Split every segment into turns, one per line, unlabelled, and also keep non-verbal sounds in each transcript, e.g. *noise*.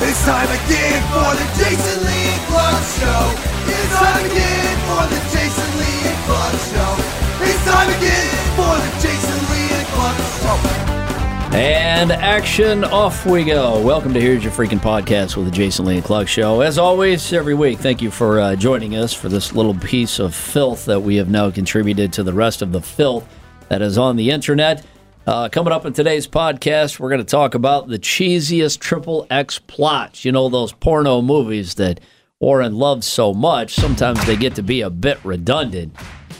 It's time again for the Jason Lee Clark Show. It's time again for the Jason Lee Clark Show. It's time again for the Jason Lee Clark Show.
And action, off we go. Welcome to Here's Your Freaking Podcast with the Jason Lee and Clark Show. As always, every week, thank you for uh, joining us for this little piece of filth that we have now contributed to the rest of the filth that is on the internet. Uh, coming up in today's podcast, we're going to talk about the cheesiest triple X plots. You know, those porno movies that Warren loves so much, sometimes they get to be a bit redundant.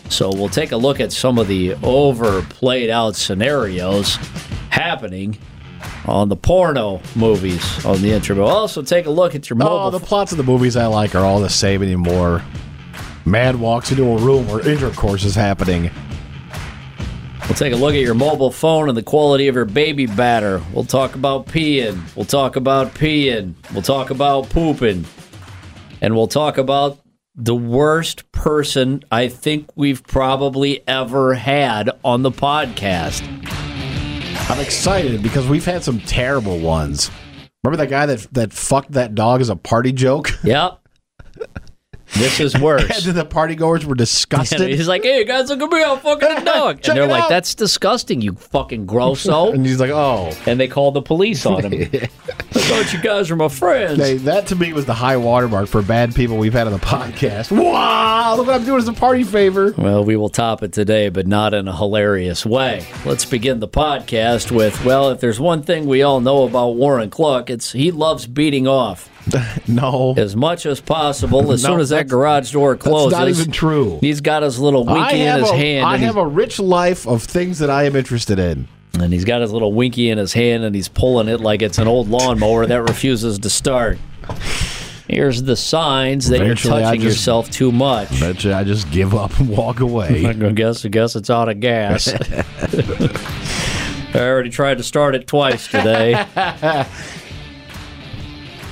So we'll take a look at some of the overplayed out scenarios happening on the porno movies on the intro. We'll also take a look at your mobile.
Oh, the plots of the movies I like are all the same anymore. Man walks into a room where intercourse is happening.
We'll take a look at your mobile phone and the quality of your baby batter. We'll talk about peeing. We'll talk about peeing. We'll talk about pooping. And we'll talk about the worst person I think we've probably ever had on the podcast.
I'm excited because we've had some terrible ones. Remember that guy that that fucked that dog as a party joke?
Yep. *laughs* This is *laughs*
and
worse.
then the party goers were
And
disgusted.
he's like, hey, guys, look at me. I'm fucking a *laughs* dog.
Check
and they're
it
like,
out.
that's disgusting, you fucking grosso. *laughs*
and he's like, oh.
and they called the police on him. I thought you guys were my friends.
They, that to me was the high watermark for bad people we've had on the podcast. Wow, look what I'm doing as a party favor.
Well, we will top it today, but not in a hilarious way. Let's begin the podcast with well, if there's one thing we all know about Warren Cluck, it's he loves beating off *laughs*
No,
as much as possible. As *laughs*
No,
soon as that garage door
that's
closes,
not even true.
he's got his little winky in his
a,
hand.
I have a rich life of things that I am interested in.
and he's got his little winky in his hand and he's pulling it like it's an old lawnmower that refuses to start. Here's the signs that
Eventually,
you're touching
just-
yourself too much.
You I just give up and walk away. *laughs*
I guess I guess it's out of gas. I already tried to start it twice today.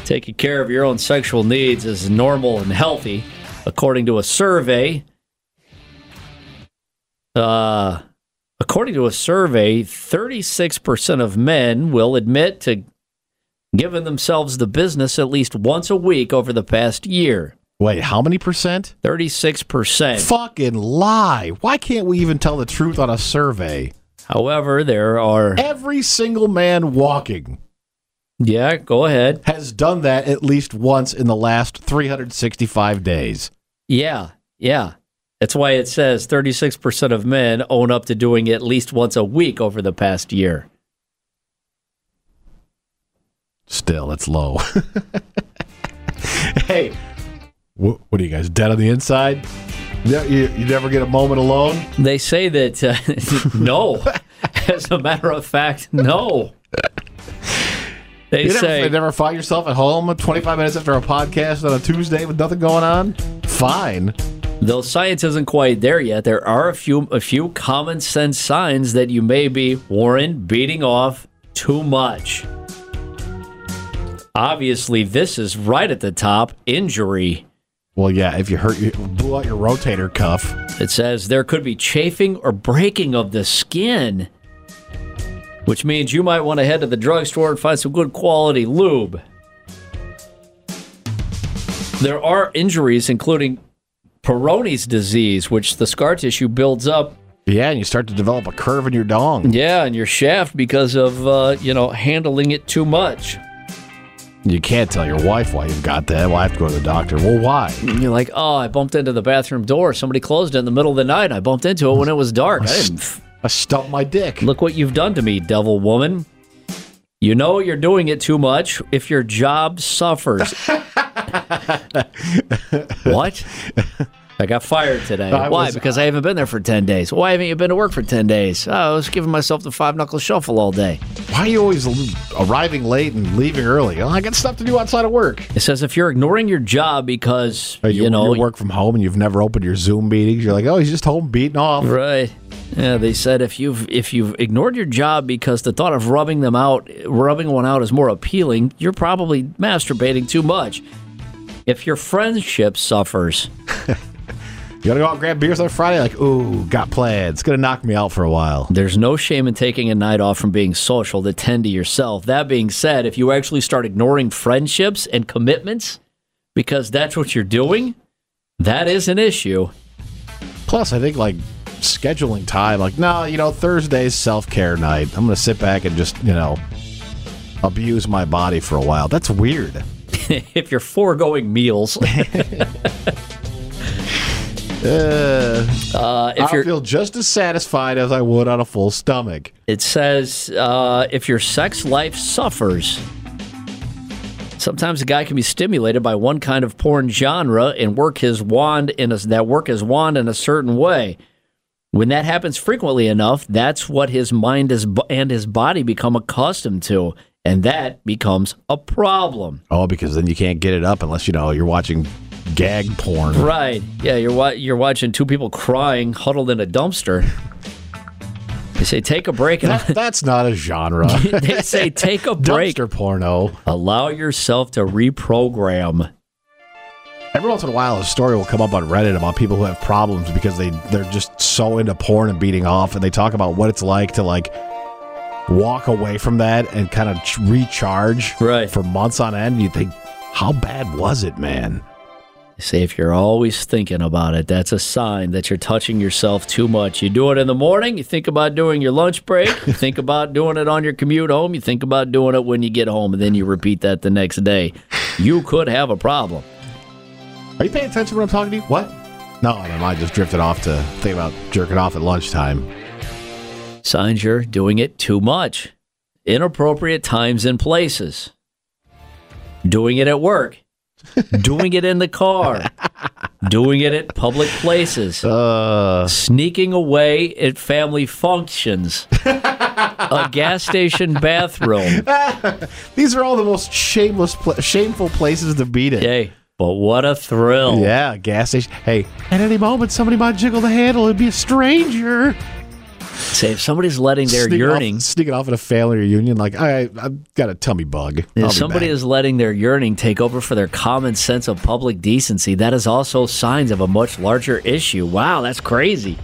Taking care of your own sexual needs is normal and healthy, according to a survey. Uh, according to a survey, 36% of men will admit to giving themselves the business at least once a week over the past year.
Wait, how many percent?
36%.
Fucking lie. Why can't we even tell the truth on a survey?
However, there are.
Every single man walking
Yeah, go ahead.
has done that at least once in the last 365 days.
Yeah, yeah. That's why it says 36% of men own up to doing it at least once a week over the past year.
Still, it's low. *laughs* hey, what, what are you guys, dead on the inside? You, you, you never get a moment alone?
They say that uh, *laughs* no. *laughs* As a matter of fact, no. They
You never,
say
you never find yourself at home 25 minutes after a podcast on a Tuesday with nothing going on? Fine.
though science isn't quite there yet, there are a few a few common sense signs that you may be Warren beating off too much. Obviously, this is right at the top, injury.
Well, yeah, if you hurt, you blew out your rotator cuff.
It says there could be chafing or breaking of the skin, which means you might want to head to the drugstore and find some good quality lube. There are injuries, including Peyronie's disease, which the scar tissue builds up,
Yeah, and you start to develop a curve in your dong.
yeah, and your shaft because of uh, you know handling it too much.
You can't tell your wife why you've got that. Well, I have to go to the doctor. Well, why?
And you're like, oh, I bumped into the bathroom door. Somebody closed it in the middle of the night. I bumped into it when it was dark. I didn't
I stumped my dick.
Look what you've done to me, devil woman. You know you're doing it too much if your job suffers. *laughs* what? I got fired today.
I
Why?
was-
because uh, I haven't been there for 10 days. Why haven't you been to work for 10 days? Oh, I was giving myself the five knuckle shuffle all day.
Why are you always arriving late and leaving early? Oh, I got stuff to do outside of work.
It says if you're ignoring your job because,
Hey,
you, know,
you work from home and you've never opened your Zoom meetings. You're like, oh, he's just home beating off.
Right. Yeah, they said if you've if you've ignored your job because the thought of rubbing them out, rubbing one out is more appealing, you're probably masturbating too much. If your friendship suffers,
You gotta go out and grab beers on Friday? Like, ooh, got plans. It's gonna knock me out for a while.
There's no shame in taking a night off from being social to tend to yourself. That being said, if you actually start ignoring friendships and commitments because that's what you're doing, that is an issue.
Plus, I think like scheduling time, like, no, you know, Thursday's self care night. I'm gonna sit back and just, you know, abuse my body for a while. That's weird. *laughs*
if you're foregoing meals, *laughs*
Uh,
uh, if
I feel just as satisfied as I would on a full stomach.
it says uh, if your sex life suffers. Sometimes a guy can be stimulated by one kind of porn genre and work his wand in a, that work his wand in a certain way. When that happens frequently enough, that's what his mind is and his body become accustomed to, and that becomes a problem.
Oh, because then you can't get it up unless you know you're watching gag porn.
Right? Yeah, you're wa- you're watching two people crying huddled in a dumpster. They say take a break and
That, *laughs* that's not a genre. *laughs*
they say take a *laughs* break.
Dumpster porno.
Allow yourself to reprogram.
Every once in a while, a story will come up on Reddit about people who have problems because they they're just so into porn and beating off, and they talk about what it's like to like walk away from that and kind of ch- recharge
Right.
for months on end. You think, how bad was it, man?
They say if you're always thinking about it, that's a sign that you're touching yourself too much. You do it in the morning, you think about doing your lunch break, you *laughs* think about doing it on your commute home, you think about doing it when you get home, and then you repeat that the next day. You could have a problem.
Are you paying attention when I'm talking to you? What? No, no, I just drifted off to think about jerking off at lunchtime.
Signs you're doing it too much. Inappropriate times and places. Doing it at work. Doing it in the car. doing it at public places.
Uh,
Sneaking away at family functions. a gas station bathroom. *laughs*
these are all the most shameless, shameful places to beat it.
Hey, but what a thrill.
Yeah, gas station. Hey, at any moment, somebody might jiggle the handle. It'd be a stranger.
Say if somebody's letting their
Sneaking
yearning
off, sneaking off at a family reunion. Like I, I've got a tummy bug. I'll
If somebody
back.
is letting their yearning take over for their common sense of public decency, that is also signs of a much larger issue. Wow, that's crazy.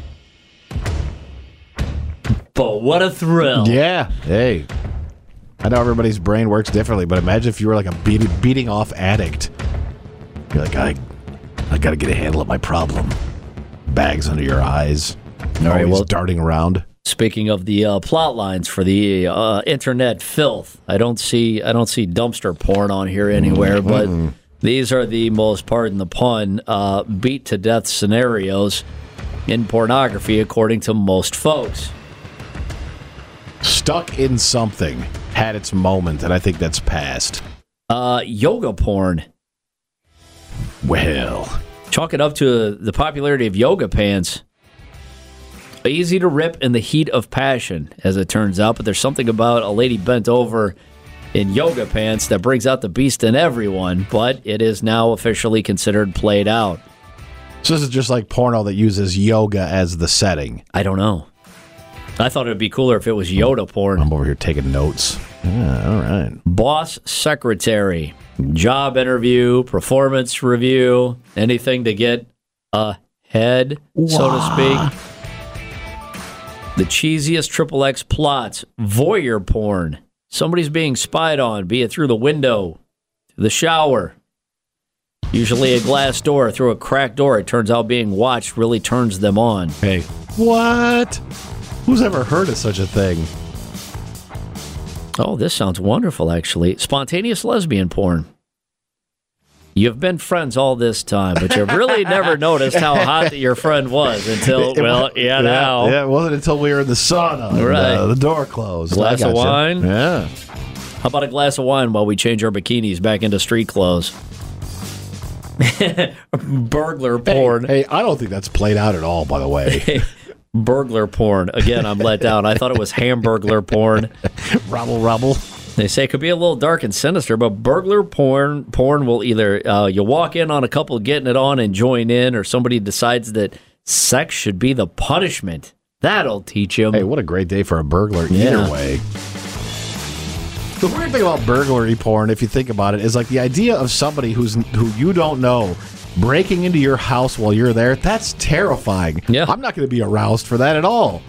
But what a thrill.
Yeah. Hey, I know everybody's brain works differently, but imagine if you were like a beating, beating off addict. You're like, I, I got to get a handle of my problem. Bags under your eyes.
All right, well-
darting around.
Speaking of the uh, plot lines for the uh, internet filth, I don't see I don't see dumpster porn on here anywhere, but these are the most, pardon the pun, uh, beat to death scenarios in pornography, according to most folks.
Stuck in something had its moment, and I think that's past.
Uh, yoga porn.
Well,
Chalk it up to the popularity of yoga pants. Easy to rip in the heat of passion, as it turns out, but there's something about a lady bent over in yoga pants that brings out the beast in everyone, but it is now officially considered played out.
so this is just like porno that uses yoga as the setting.
I don't know. I thought it would be cooler if it was Yoda porn.
I'm over here taking notes. Yeah, all right.
Boss secretary, job interview, performance review, anything to get ahead, so to speak. The cheesiest triple X plots, voyeur porn. Somebody's being spied on, be it through the window, the shower. Usually a glass door, through a cracked door, it turns out being watched really turns them on.
Hey, what? Who's ever heard of such a thing?
Oh, this sounds wonderful, actually. Spontaneous lesbian porn. You've been friends all this time, but you've really *laughs* never noticed how hot that your friend was until, well, yeah, now.
Yeah, it wasn't until we were in the sauna. and,
Right.
uh, the door closed.
Glass of wine?
Yeah.
How about a glass of wine while we change our bikinis back into street clothes? *laughs* Burglar porn.
Hey, I don't think that's played out at all, by the way. *laughs*
Burglar porn. Again, I'm let down. I thought it was hamburglar porn.
rubble, rubble.
They say it could be a little dark and sinister, but burglar porn porn will either uh, you walk in on a couple getting it on and join in, or somebody decides that sex should be the punishment. That'll teach them.
Hey, what a great day for a burglar
Yeah.
either way. The weird thing about burglary porn, if you think about it, is like the idea of somebody who's who you don't know breaking into your house while you're there, that's terrifying.
Yeah.
I'm not going to be aroused for that at all.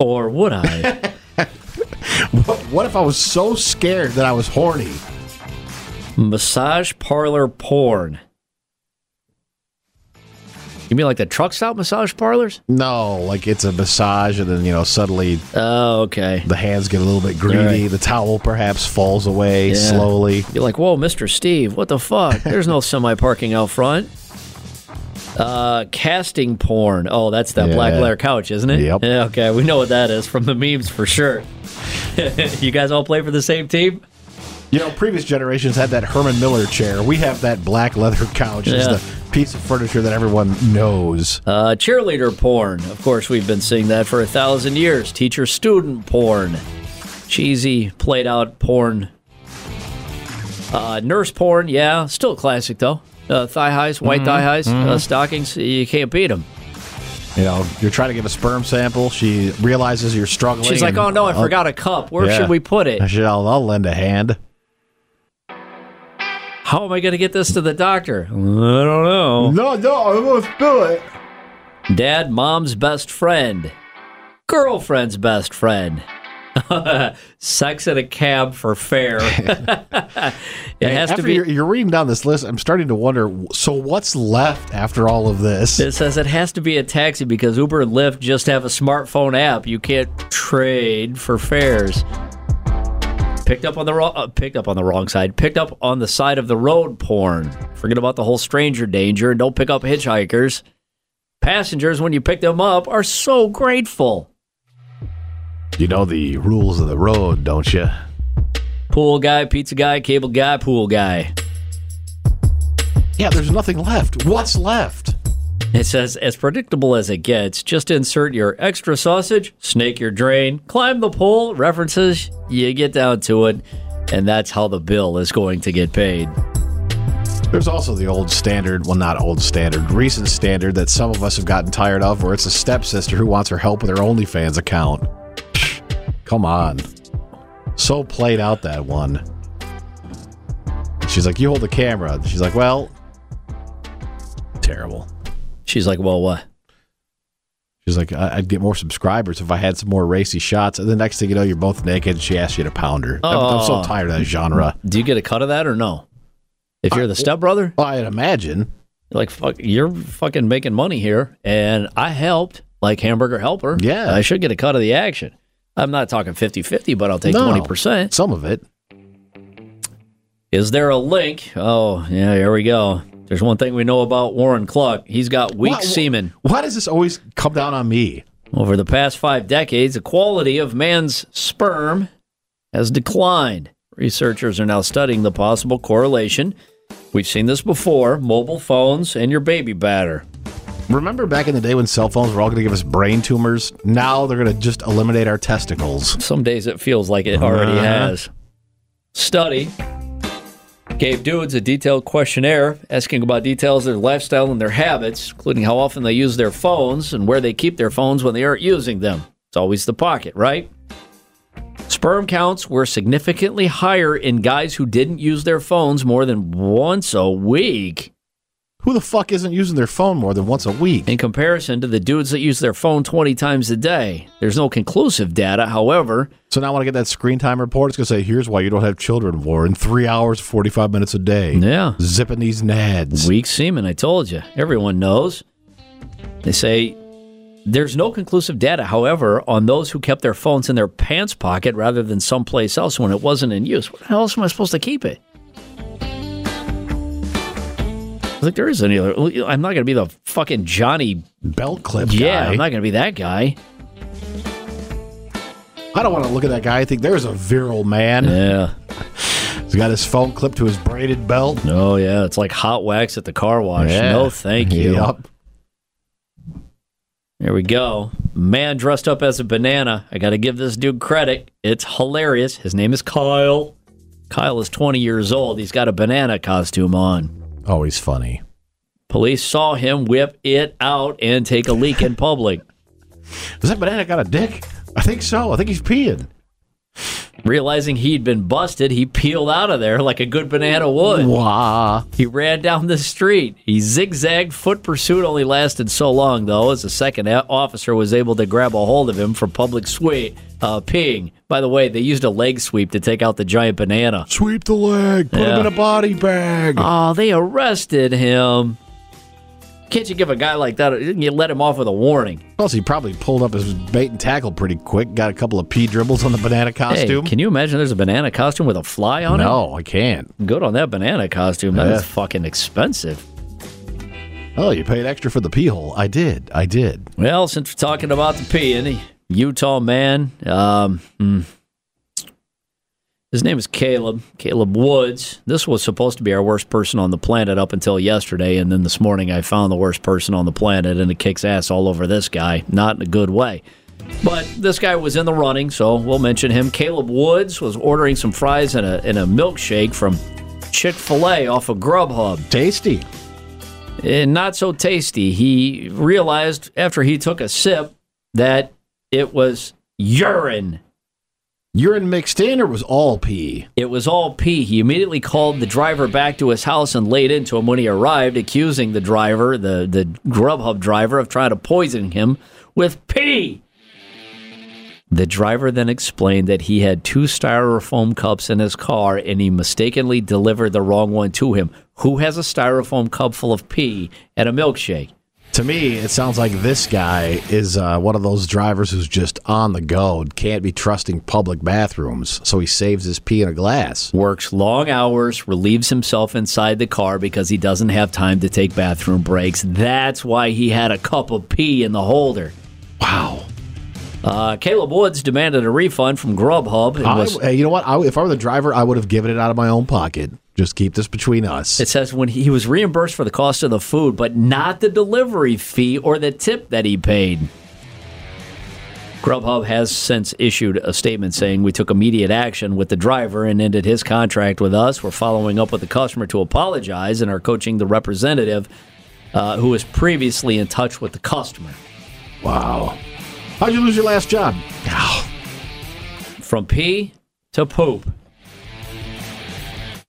Or would I? *laughs*
What, what if I was so scared that I was horny?
Massage parlor porn. You mean like the truck stop massage parlors?
No, like it's a massage, and then, you know, suddenly
Oh, okay.
the hands get a little bit greedy.
Right.
The towel perhaps falls away
Yeah.
slowly.
You're like, whoa, Mr. Steve, what the fuck? *laughs* There's no semi parking out front. Uh, casting porn. Oh, that's that
Yeah.
black leather couch, isn't it?
Yep.
Yeah, okay, we know what that is from the memes for sure. *laughs* you guys all play for the same team?
You know, previous generations had that Herman Miller chair. We have that black leather couch. It's the piece of furniture that everyone knows.
Uh, cheerleader porn. Of course, we've been seeing that for a thousand years. Teacher student porn. Cheesy, played out porn. Uh, nurse porn, yeah. Still a classic, though. Uh, thigh highs, white thigh highs, uh, stockings. You can't beat them.
You know, you're trying to give a sperm sample. She realizes you're struggling.
She's like,
and-
oh no, I oh, forgot a cup. Where
Yeah.
should we put it?
I should, I'll, I'll lend a hand.
How am I going to get this to the doctor? I don't know.
No, no, I won't spill it.
Dad, mom's best friend. Girlfriend's best friend. *laughs* Sex in a cab for fare. *laughs* *laughs* it has
after
to be.
You're, you're reading down this list, I'm starting to wonder. So, what's left after all of this?
It says it has to be a taxi because Uber and Lyft just have a smartphone app. You can't trade for fares. Picked up on the wrong, uh, picked up on the wrong side. Picked up on the side of the road porn. Forget about the whole stranger danger and don't pick up hitchhikers. Passengers, when you pick them up, are so grateful.
You know the rules of the road, don't you?
Pool guy, pizza guy, cable guy, pool guy.
Yeah, there's nothing left. What's left?
It says, as predictable as it gets, just insert your extra sausage, snake your drain, climb the pole, references, you get down to it, and that's how the bill is going to get paid.
There's also the old standard, well, not old standard, recent standard that some of us have gotten tired of, where it's a stepsister who wants her help with her OnlyFans account. Come on. So played out that one. She's like, You hold the camera. She's like, Well, terrible.
She's like, well, what?
She's like, I- I'd get more subscribers if I had some more racy shots. And the next thing you know, you're both naked and she asks you to pound her. I'm, I'm so
Oh.
tired of that genre.
Do you get a cut of that or no? If you're the stepbrother,
Well, I'd imagine.
like, fuck, you're fucking making money here, and I helped, like Hamburger Helper.
Yeah.
I should get a cut of the action. I'm not talking 50 50, but I'll take
No.
20%.
Some of it.
Is there a link? Oh, yeah, here we go. There's one thing we know about Warren Cluck. He's got weak
Why-
semen.
Why does this always come down on me?
Over the past five decades, the quality of man's sperm has declined. Researchers are now studying the possible correlation. We've seen this before mobile phones and your baby batter.
Remember back in the day when cell phones were all going to give us brain tumors? Now they're going to just eliminate our testicles.
Some days it feels like it already
Uh-huh.
has. Study gave dudes a detailed questionnaire asking about details of their lifestyle and their habits, including how often they use their phones and where they keep their phones when they aren't using them. It's always the pocket, right? Sperm counts were significantly higher in guys who didn't use their phones more than once a week
Who the fuck isn't using their phone more than once a week?
in comparison to the dudes that use their phone 20 times a day. There's no conclusive data, however.
So now when I get that screen time report, it's going to say, here's why you don't have children in three hours, 45 minutes a day.
Yeah.
Zipping these nads.
Weak semen, I told you. Everyone knows. They say there's no conclusive data, however, on those who kept their phones in their pants pocket rather than someplace else when it wasn't in use. Where the hell else am I supposed to keep it? I think there is any other. I'm not going to be the fucking Johnny.
Belt clip
Yeah,
guy.
I'm not going to be that guy.
I don't want to look at that guy. I think there's a virile man.
Yeah.
He's got his phone clipped to his braided belt.
Oh, yeah. It's like hot wax at the car wash. No, thank you.
Yep.
There we go. Man dressed up as a banana. I got to give this dude credit. It's hilarious. His name is Kyle. Kyle is 20 years old. He's got a banana costume on.
He's funny.
Police saw him whip it out and take a leak in public. *laughs*
Does that banana got a dick? I think so. I think he's peeing.
Realizing he'd been busted, he peeled out of there like a good banana would.
Wah.
He ran down the street. He zigzagged. Foot pursuit only lasted so long, though, as the second officer was able to grab a hold of him for public sweep, uh, peeing. By the way, they used a leg sweep to take out the giant banana.
Sweep the leg. Put
Yeah.
him in a body bag.
Oh, they arrested him. Can't you give a guy like that? You let him off with a warning.
Plus, he probably pulled up his bait and tackle pretty quick. Got a couple of pee dribbles on the banana costume.
Hey, can you imagine? There's a banana costume with a fly on it.
no, I can't.
Good on that banana costume. That is
Yeah.
fucking expensive.
Oh, you paid extra for the pee hole. I did. I did.
Well, since we're talking about the pee, any Utah man, um, hmm. His name is Caleb, Caleb Woods. This was supposed to be our worst person on the planet up until yesterday, and then this morning I found the worst person on the planet, and it kicks ass all over this guy, not in a good way. But this guy was in the running, so we'll mention him. Caleb Woods was ordering some fries and a, and a milkshake from Chick fil A off of Grubhub.
Tasty.
and not so tasty. He realized after he took a sip that it was urine.
Urine mixed in or was all pee?
It was all pee. He immediately called the driver back to his house and laid into him when he arrived, accusing the driver, the, the Grubhub driver, of trying to poison him with pee. The driver then explained that he had two styrofoam cups in his car and he mistakenly delivered the wrong one to him. Who has a styrofoam cup full of pee and a milkshake?
To me, it sounds like this guy is uh, one of those drivers who's just on the go, and can't be trusting public bathrooms, so he saves his pee in a glass.
works long hours, relieves himself inside the car because he doesn't have time to take bathroom breaks. That's why he had a cup of pee in the holder.
Wow.
Uh, Caleb Woods demanded a refund from Grubhub.
I,
was,
hey, you know what? I, if I were the driver, I would have given it out of my own pocket. Just keep this between us.
it says when he was reimbursed for the cost of the food, but not the delivery fee or the tip that he paid. Grubhub has since issued a statement saying we took immediate action with the driver and ended his contract with us. We're following up with the customer to apologize and are coaching the representative uh, who was previously in touch with the customer.
wow. How'd you lose your last job?
From pee to poop.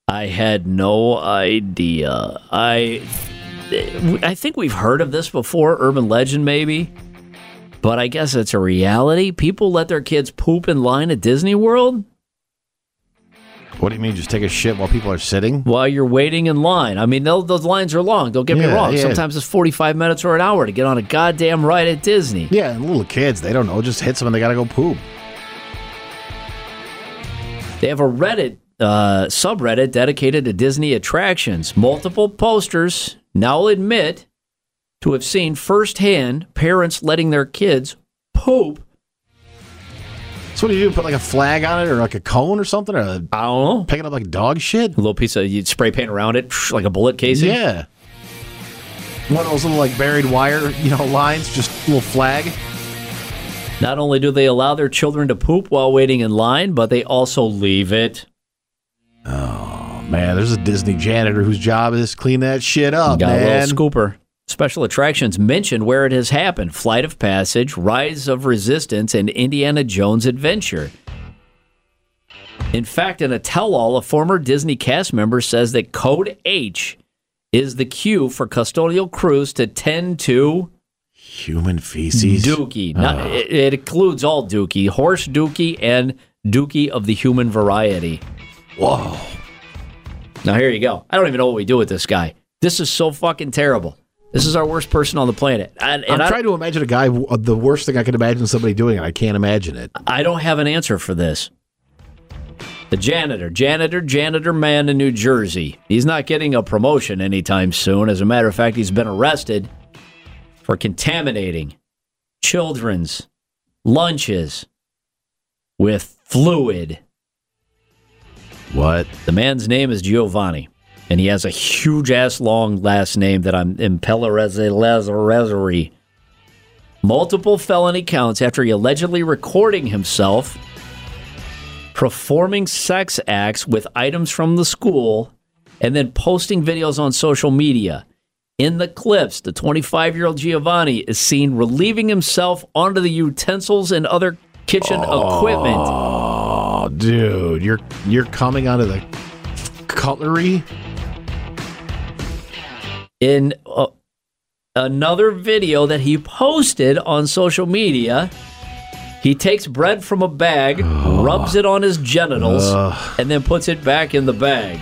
I had no idea. I I think we've heard of this before, urban legend maybe. But I guess it's a reality. People let their kids poop in line at Disney World
What do you mean? Just take a shit while people are sitting?
while you're waiting in line. I mean, those lines are long. Don't get me wrong.
yeah.
Sometimes it's 45 minutes or an hour to get on a goddamn ride at Disney.
Yeah, and little kids, they don't know. Just hits them and they got to go poop.
They have a Reddit uh, subreddit dedicated to Disney attractions. Multiple posters now admit to have seen firsthand parents letting their kids poop.
So what do you do? Put like a flag on it or like a cone or something? Or
I don't know.
pick it up like dog shit?
A little piece of you spray paint around it, like a bullet casing.
Yeah. One of those little like buried wire, you know, lines, just a little flag.
Not only do they allow their children to poop while waiting in line, but they also leave it.
Oh man, there's a Disney janitor whose job is to clean that shit up,
Got a
man.
little scooper. Special attractions mentioned where it has happened Flight of Passage, Rise of Resistance, and Indiana Jones Adventure. In fact, in a tell all, a former Disney cast member says that Code H is the cue for custodial crews to tend to
Human feces.
Dookie. Not, ah. it, it includes all Dookie, horse Dookie, and Dookie of the human variety.
Whoa.
Now, here you go. I don't even know what we do with this guy. This is so fucking terrible. This is our worst person on the planet. And, and
I'm
I,
trying to imagine a guy. uh, The worst thing I can imagine somebody doing, and I can't imagine it.
I don't have an answer for this. The janitor, janitor, janitor man in New Jersey. He's not getting a promotion anytime soon. As a matter of fact, he's been arrested for contaminating children's lunches with fluid.
What?
The man's name is Giovanni, and he has a huge ass long last name that I'm impellerizzi. Multiple felony counts after he allegedly recording himself performing sex acts with items from the school and then posting videos on social media. In the clips, the 25 year old Giovanni is seen relieving himself onto the utensils and other kitchen equipment.
Oh, dude, you're you're coming out of the cutlery.
In uh, another video that he posted on social media, he takes bread from a bag, *sighs* rubs it on his genitals, and then puts it back in the bag.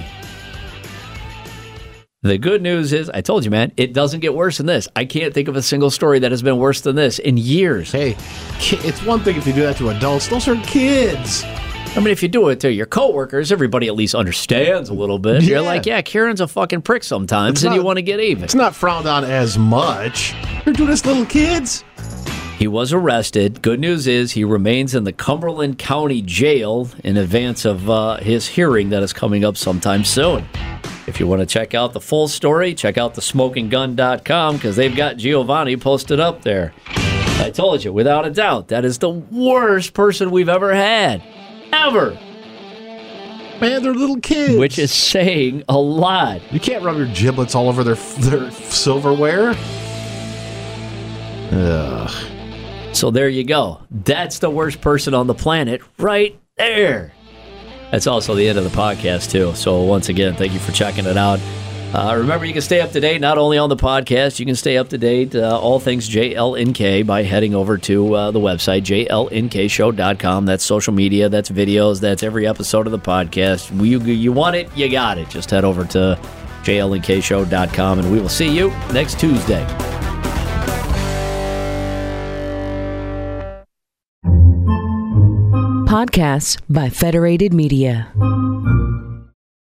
The good news is, I told you, man, it doesn't get worse than this. I can't think of a single story that has been worse than this in years.
Hey, it's one thing if you do that to adults. Those are kids.
I mean, if you do it to your coworkers, everybody at least understands a little bit. You're like, yeah, Karen's a fucking prick sometimes,
It's
and you want to get even.
It's not frowned on as much. You're doing this little kids.
He was arrested. Good news is he remains in the Cumberland County Jail in advance of uh, his hearing that is coming up sometime soon. If you want to check out the full story, check out thesmokinggun.com because they've got Giovanni posted up there. I told you, without a doubt, that is the worst person we've ever had. Ever.
Man, they're little kids.
Which is saying a lot.
you can't rub your giblets all over their their silverware. Ugh.
So there you go. That's the worst person on the planet right there. That's also the end of the podcast, too. So once again, thank you for checking it out. Uh, remember, you can stay up to date not only on the podcast, you can stay up to date uh, all things JLNK by heading over to uh, the website, jlnkshow.com. That's social media, that's videos, that's every episode of the podcast. You, you want it, you got it. Just head over to jlnkshow.com, and we will see you next Tuesday.
Podcasts by Federated Media.